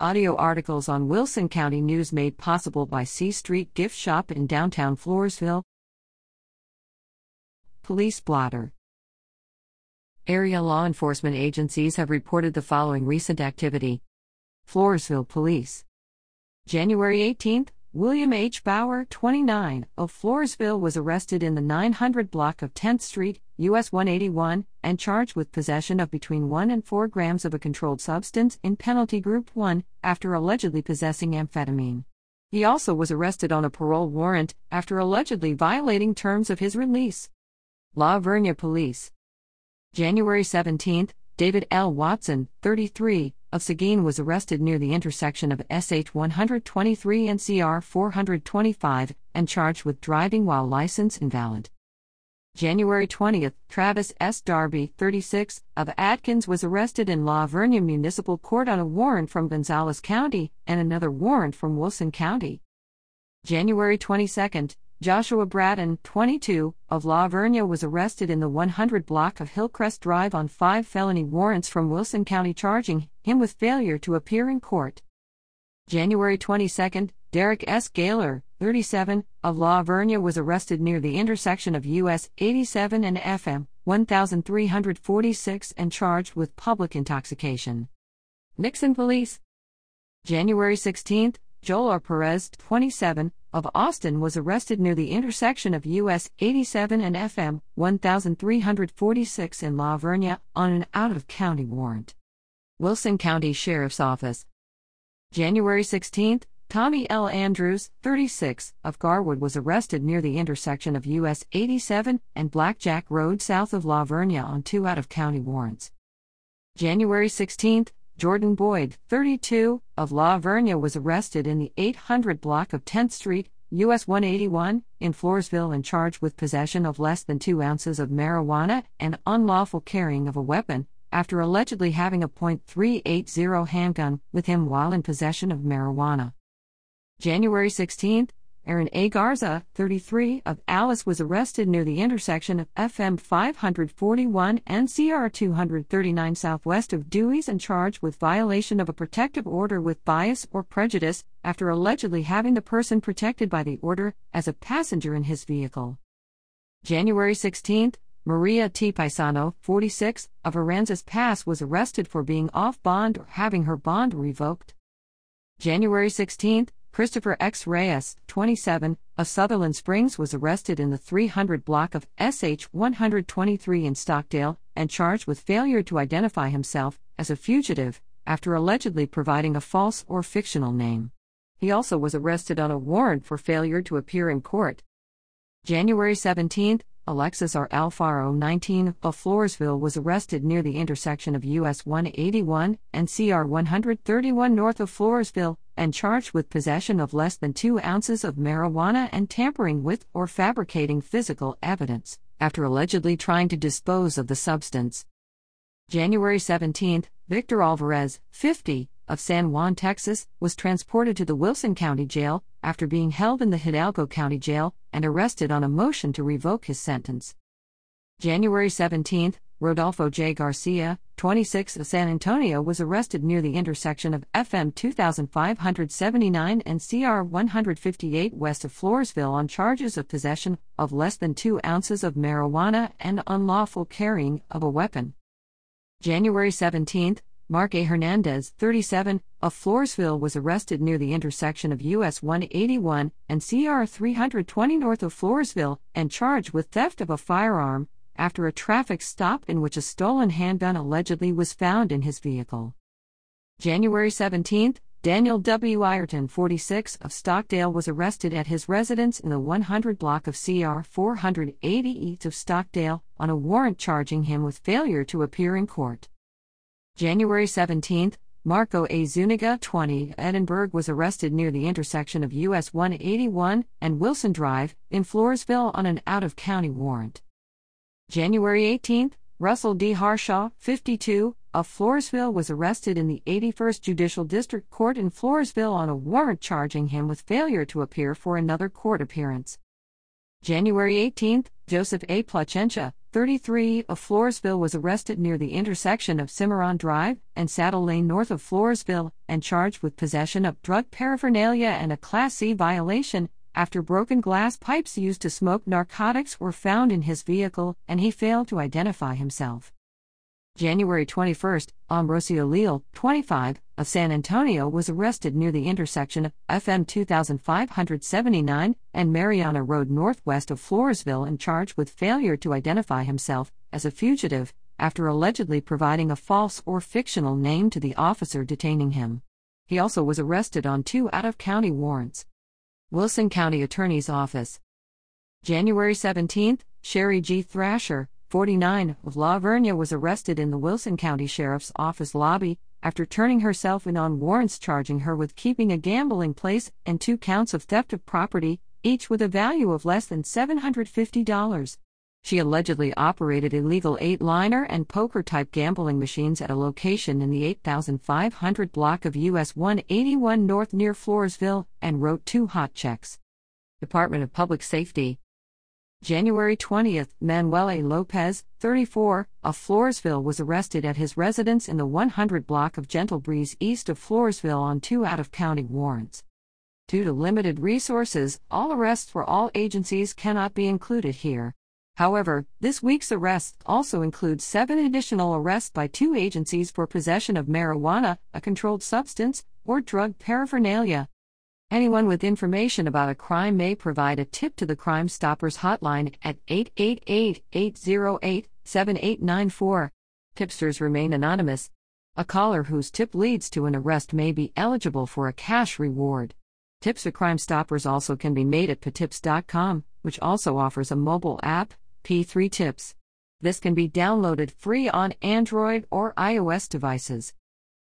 Audio articles on Wilson County News made possible by C Street Gift Shop in downtown Floresville. Police blotter. Area law enforcement agencies have reported the following recent activity Floresville Police. January 18th, William H. Bauer, 29, of Floresville was arrested in the 900 block of 10th Street, US 181, and charged with possession of between 1 and 4 grams of a controlled substance in Penalty Group 1 after allegedly possessing amphetamine. He also was arrested on a parole warrant after allegedly violating terms of his release. La Vernia Police. January 17, David L. Watson, 33, of Seguin was arrested near the intersection of SH 123 and CR 425 and charged with driving while license invalid. January 20th, Travis S. Darby, 36, of Atkins was arrested in La Vernia Municipal Court on a warrant from Gonzales County and another warrant from Wilson County. January 22nd, Joshua Braden, 22, of La Vernia was arrested in the 100 block of Hillcrest Drive on five felony warrants from Wilson County charging him with failure to appear in court. January 22, Derek S. Gaylor, 37, of La Vernia was arrested near the intersection of US 87 and FM 1346 and charged with public intoxication. Nixon Police. January 16, Joel. Perez, 27, of Austin was arrested near the intersection of US 87 and FM 1346 in La Vernia on an out of county warrant. Wilson County Sheriff's Office. January 16, Tommy L. Andrews, 36, of Garwood was arrested near the intersection of US 87 and Blackjack Road south of La Vernia on two out of county warrants. January 16, Jordan Boyd, 32, of La Vernia was arrested in the 800 block of 10th Street, US 181, in Floresville and charged with possession of less than 2 ounces of marijuana and unlawful carrying of a weapon, after allegedly having a .380 handgun with him while in possession of marijuana. January 16, Aaron A. Garza, 33, of Alice was arrested near the intersection of FM 541 and CR 239 southwest of Dewees and charged with violation of a protective order with bias or prejudice after allegedly having the person protected by the order as a passenger in his vehicle. January 16, Maria T. Paisano, 46, of Aransas Pass was arrested for being off bond or having her bond revoked. January 16, Christopher X. Reyes, 27, of Sutherland Springs was arrested in the 300 block of SH 123 in Stockdale and charged with failure to identify himself as a fugitive after allegedly providing a false or fictional name. He also was arrested on a warrant for failure to appear in court. January 17, Alexis R. Alfaro, 19, of Floresville was arrested near the intersection of US 181 and CR 131 north of Floresville and charged with possession of less than 2 ounces of marijuana and tampering with or fabricating physical evidence, after allegedly trying to dispose of the substance. January 17, Victor Alvarez, 50, of San Juan, Texas, was transported to the Wilson County Jail after being held in the Hidalgo County Jail and arrested on a motion to revoke his sentence. January 17, Rodolfo J. Garcia, 26 of San Antonio, was arrested near the intersection of FM 2579 and CR 158 west of Floresville on charges of possession of less than 2 ounces of marijuana and unlawful carrying of a weapon. January 17, Mark A. Hernandez, 37, of Floresville was arrested near the intersection of US 181 and CR 320 north of Floresville and charged with theft of a firearm after a traffic stop in which a stolen handgun allegedly was found in his vehicle. January 17, Daniel W. Ireton, 46, of Stockdale was arrested at his residence in the 100 block of CR 480 east of Stockdale on a warrant charging him with failure to appear in court. January 17, Marco A. Zuniga, 20, Edinburg was arrested near the intersection of US 181 and Wilson Drive in Floresville on an out of county warrant. January 18, Russell D. Harshaw, 52, of Floresville was arrested in the 81st Judicial District Court in Floresville on a warrant charging him with failure to appear for another court appearance. January 18, Joseph A. Placentia, 33, of Floresville was arrested near the intersection of Cimarron Drive and Saddle Lane north of Floresville and charged with possession of drug paraphernalia and a Class C violation after broken glass pipes used to smoke narcotics were found in his vehicle and he failed to identify himself. January 21, Ambrosio Leal, 25, of San Antonio was arrested near the intersection of FM 2579 and Mariana Road northwest of Floresville and charged with failure to identify himself as a fugitive after allegedly providing a false or fictional name to the officer detaining him. He also was arrested on two out of county warrants. Wilson County Attorney's Office. January 17, Sherry G. Thrasher, 49, of La Vernia was arrested in the Wilson County Sheriff's Office lobby after turning herself in on warrants charging her with keeping a gambling place and two counts of theft of property, each with a value of less than $750. She allegedly operated illegal eight liner and poker type gambling machines at a location in the 8500 block of US 181 North near Floresville and wrote two hot checks. Department of Public Safety. January 20, Manuel. Lopez, 34, of Floresville was arrested at his residence in the 100 block of Gentle Breeze east of Floresville on two out of county warrants. Due to limited resources, all arrests for all agencies cannot be included here. However, this week's arrests also include seven additional arrests by two agencies for possession of marijuana, a controlled substance, or drug paraphernalia. Anyone with information about a crime may provide a tip to the Crime Stoppers hotline at 888 808 7894. Tipsters remain anonymous. A caller whose tip leads to an arrest may be eligible for a cash reward. Tips to Crime Stoppers also can be made at patips.com, which also offers a mobile app, P3 Tips. This can be downloaded free on Android or iOS devices.